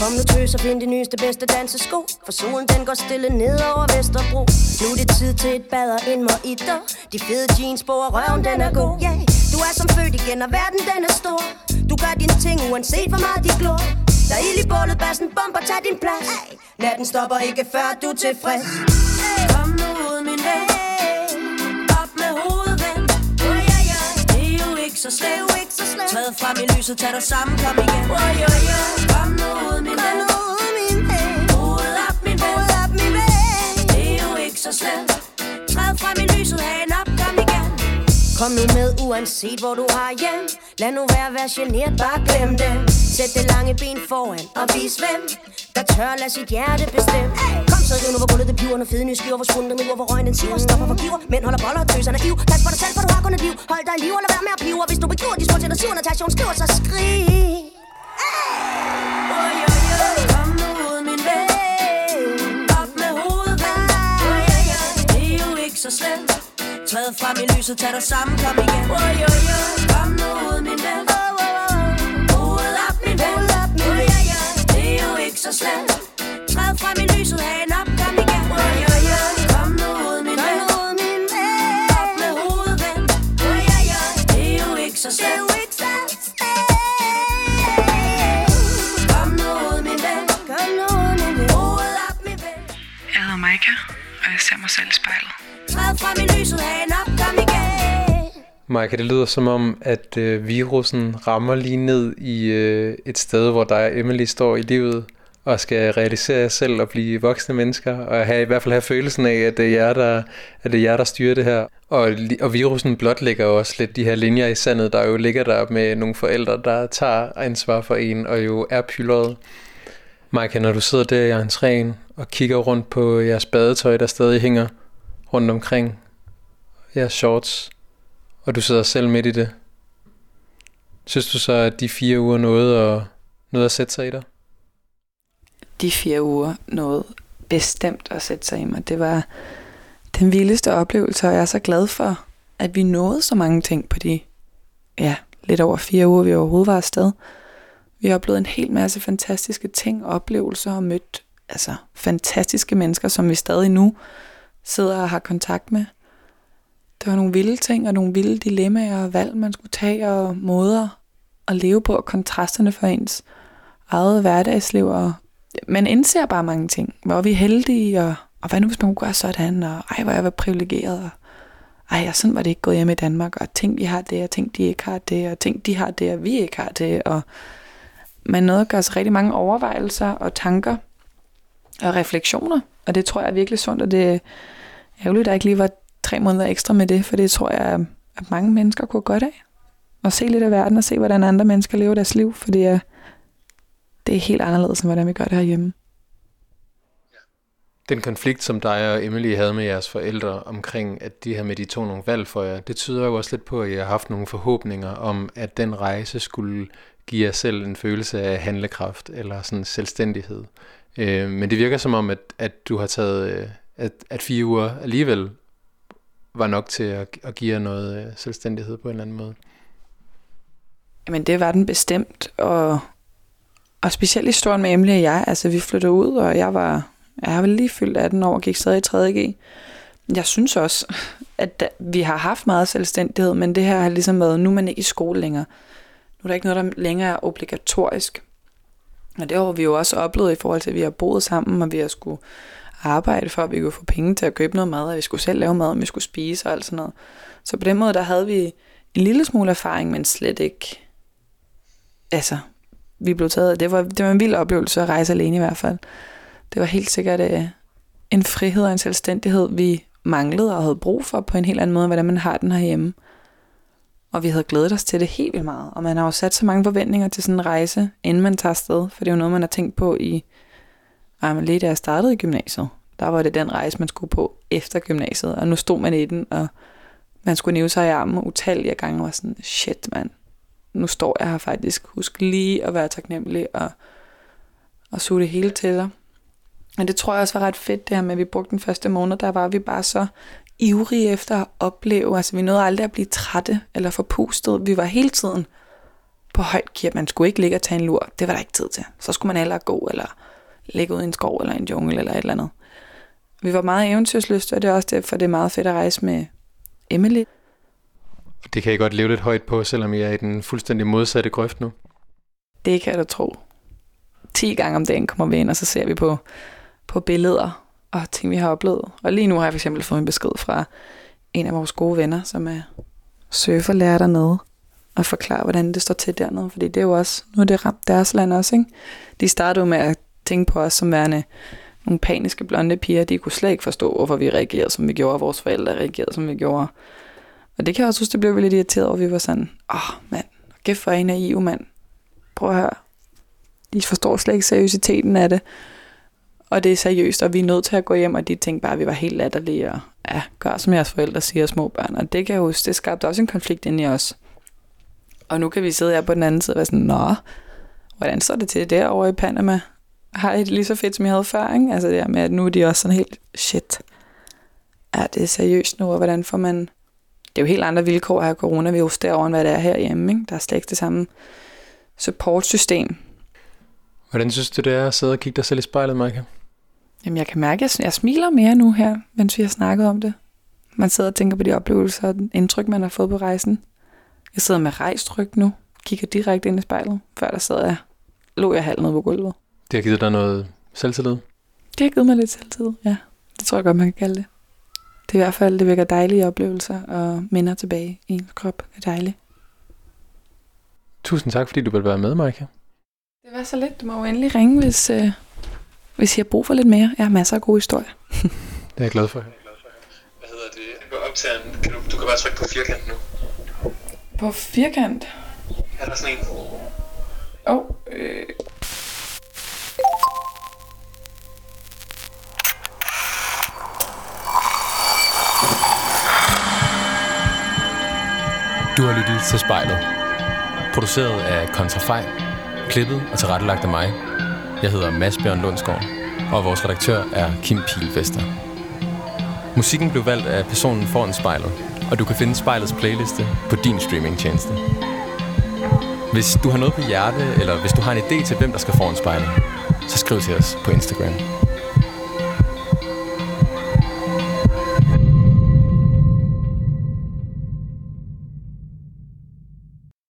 Kom nu tøs og find de nyeste bedste dansesko. For solen den går stille ned over Vesterbro. Nu er det tid til et bad og en mojito. De fede jeans på og røven den er god. Yeah. Du er som født igen og verden den er stor. Du gør dine ting uanset hvor meget de glor. Der er ild i bålet, bassen bomber, tag din plads. Natten stopper ikke før du er tilfreds. Kom nu ud min ven. Er jo ikke så slemt Træd frem i lyset, tag dig sammen, kom igen. Kom nu ud min ven. Hovedet op min ven. Det er jo ikke så slemt. Træd frem i lyset, hagen op, kom igen. Kom nu med, uanset hvor du har hjem. Lad nu være, vær generet, bare glem det Sæt det lange ben foran og vis hvem Der tør lad sit hjerte bestemme. Kom så, fede nye skiver, hvor spundet nu, hvor røgen den siver. Stopper for giver, mænd holder boller og tøserne iv Pas for dig selv, for du har kun et liv. Hold dig i liv, og lad være med at pive. Og hvis du begiver de små til dig siver Natasha, hun skriver, så skrig. Oj, oj, oj, så slemt. Træd frem i lyset, tag dig sammen, kom igen. Oh, oj, oj, kom nu ud, min ven. Oh, oh, oh. Hovedet op, min ven Det er jo ikke så slemt. Træd frem i lyset, hagen op, jeg ser mig selv i spejlet. Træd frem i lyset, hagen op, kom igen Maja, det lyder som om, at øh, virusen rammer lige ned i øh, et sted, hvor der er Emily står i livet og skal realisere jer selv og blive voksne mennesker, og have, i hvert fald have følelsen af, at det er jer, der, at det er jer, der styrer det her. Og, og virusen blotlægger også lidt de her linjer i sandet, der jo ligger der med nogle forældre, der tager ansvar for en, og jo er pyldret. Maja, når du sidder der i entréen og kigger rundt på jeres badetøj, der stadig hænger rundt omkring, jeres shorts, og du sidder selv midt i det. Synes du så, at de fire uger nåede at, nåede at sætte sig i dig? de fire uger nåede bestemt at sætte sig i mig. Det var den vildeste oplevelse, og jeg er så glad for, at vi nåede så mange ting på de ja, lidt over fire uger, vi overhovedet var afsted. Vi har oplevet en hel masse fantastiske ting, oplevelser og mødt altså, fantastiske mennesker, som vi stadig nu sidder og har kontakt med. Der var nogle vilde ting og nogle vilde dilemmaer og valg, man skulle tage og måder at leve på, og kontrasterne for ens eget hverdagsliv. Og man indser bare mange ting. Hvor er vi heldige, og, og hvad nu hvis man kunne gøre sådan, og ej, hvor er jeg privilegeret, og ej, og sådan var det ikke gået hjem i Danmark, og ting, vi har det, og ting, de ikke har det, og ting, de har det, og vi ikke har det, og man noget at gøre sig rigtig mange overvejelser og tanker og refleksioner, og det tror jeg er virkelig sundt, og det er ærgerligt, at der ikke lige var tre måneder ekstra med det, for det tror jeg, at mange mennesker kunne godt af. og se lidt af verden, og se, hvordan andre mennesker lever deres liv, for det er, det er helt anderledes, end hvordan vi gør det herhjemme. Den konflikt, som dig og Emily havde med jeres forældre omkring, at de her med de to nogle valg for jer, det tyder jo også lidt på, at I har haft nogle forhåbninger om, at den rejse skulle give jer selv en følelse af handlekraft eller sådan selvstændighed. Øh, men det virker som om, at, at du har taget, øh, at, at fire uger alligevel var nok til at, at give jer noget øh, selvstændighed på en eller anden måde. Jamen det var den bestemt, og, og specielt i historien med Emily og jeg, altså vi flyttede ud, og jeg var, jeg var lige fyldt 18 år og gik stadig i 3.G. Jeg synes også, at da, vi har haft meget selvstændighed, men det her har ligesom været, nu er man ikke i skole længere. Nu er der ikke noget, der længere er obligatorisk. Og det har vi jo også oplevet i forhold til, at vi har boet sammen, og vi har skulle arbejde for, at vi kunne få penge til at købe noget mad, og vi skulle selv lave mad, og vi skulle spise og alt sådan noget. Så på den måde, der havde vi en lille smule erfaring, men slet ikke... Altså, vi blev taget... Det var, det var en vild oplevelse at rejse alene i hvert fald. Det var helt sikkert uh, en frihed og en selvstændighed, vi manglede og havde brug for på en helt anden måde, hvordan man har den herhjemme. Og vi havde glædet os til det helt vildt meget. Og man har jo sat så mange forventninger til sådan en rejse, inden man tager afsted. For det er jo noget, man har tænkt på i... Ej, men lige da jeg startede i gymnasiet, der var det den rejse, man skulle på efter gymnasiet. Og nu stod man i den, og man skulle næve sig i armen utallige gange og var sådan, shit mand, nu står jeg her faktisk. Husk lige at være taknemmelig og, og suge det hele til dig. Men det tror jeg også var ret fedt, det her med, at vi brugte den første måned, der var vi bare så ivrige efter at opleve. Altså vi nåede aldrig at blive trætte eller forpustet. Vi var hele tiden på højt gear. Man skulle ikke ligge og tage en lur. Det var der ikke tid til. Så skulle man hellere gå eller ligge ud i en skov eller en jungle eller et eller andet. Vi var meget eventyrslyste, og det er også derfor, det er meget fedt at rejse med Emily. Det kan I godt leve lidt højt på, selvom I er i den fuldstændig modsatte grøft nu. Det kan jeg da tro. 10 gange om dagen kommer vi ind, og så ser vi på, på billeder og ting, vi har oplevet. Og lige nu har jeg for eksempel fået en besked fra en af vores gode venner, som er surferlærer dernede, og forklare, hvordan det står til dernede. Fordi det er jo også, nu er det ramt deres land også, ikke? De startede med at tænke på os som værende nogle paniske blonde piger. De kunne slet ikke forstå, hvorfor vi reagerede, som vi gjorde, og vores forældre reagerede, som vi gjorde. Og det kan jeg også huske, det blev vi lidt irriteret over. Vi var sådan, åh oh, mand, gæft for en EU-mand. Prøv at høre. De forstår slet ikke seriøsiteten af det. Og det er seriøst, og vi er nødt til at gå hjem, og de tænkte bare, at vi var helt latterlige, og ja, gør som jeres forældre siger små børn. Og det kan jeg huske, det skabte også en konflikt ind i os. Og nu kan vi sidde her på den anden side og være sådan, nå, hvordan står det til derovre i Panama? Har I det lige så fedt, som jeg havde før, ikke? Altså det her med, at nu er de også sådan helt, shit, er det seriøst nu, og hvordan får man... Det er jo helt andre vilkår her coronavirus derovre, end hvad det er herhjemme, ikke? Der er slet ikke det samme supportsystem. Hvordan synes du, det er at sidde og kigge dig selv i spejlet, Michael? Jamen, jeg kan mærke, at jeg smiler mere nu her, mens vi har snakket om det. Man sidder og tænker på de oplevelser og den indtryk, man har fået på rejsen. Jeg sidder med rejst ryg nu, kigger direkte ind i spejlet. Før der sad jeg, lå jeg halv ned på gulvet. Det har givet dig noget selvtillid? Det har givet mig lidt selvtillid, ja. Det tror jeg godt, man kan kalde det. Det er i hvert fald, det vækker dejlige oplevelser og minder tilbage i ens krop. Det er dejligt. Tusind tak, fordi du ville være med, Maika. Det var så lidt. Du må jo endelig ringe, hvis, øh, hvis I har brug for lidt mere. Jeg har masser af gode historier. [LAUGHS] Det er jeg glad for. Hvad hedder det? Jeg går optageren. Kan du, du kan bare trykke på firkant nu. På firkant? Er der sådan en? Åh, oh, øh, Du har lyttet til spejlet. Produceret af Kontrafej, klippet og tilrettelagt af mig. Jeg hedder Mads Bjørn Lundsgaard, og vores redaktør er Kim Pilvester. Musikken blev valgt af personen foran spejlet, og du kan finde spejlets playliste på din streamingtjeneste. Hvis du har noget på hjerte, eller hvis du har en idé til, hvem der skal foran spejlet, så skriv til os på Instagram.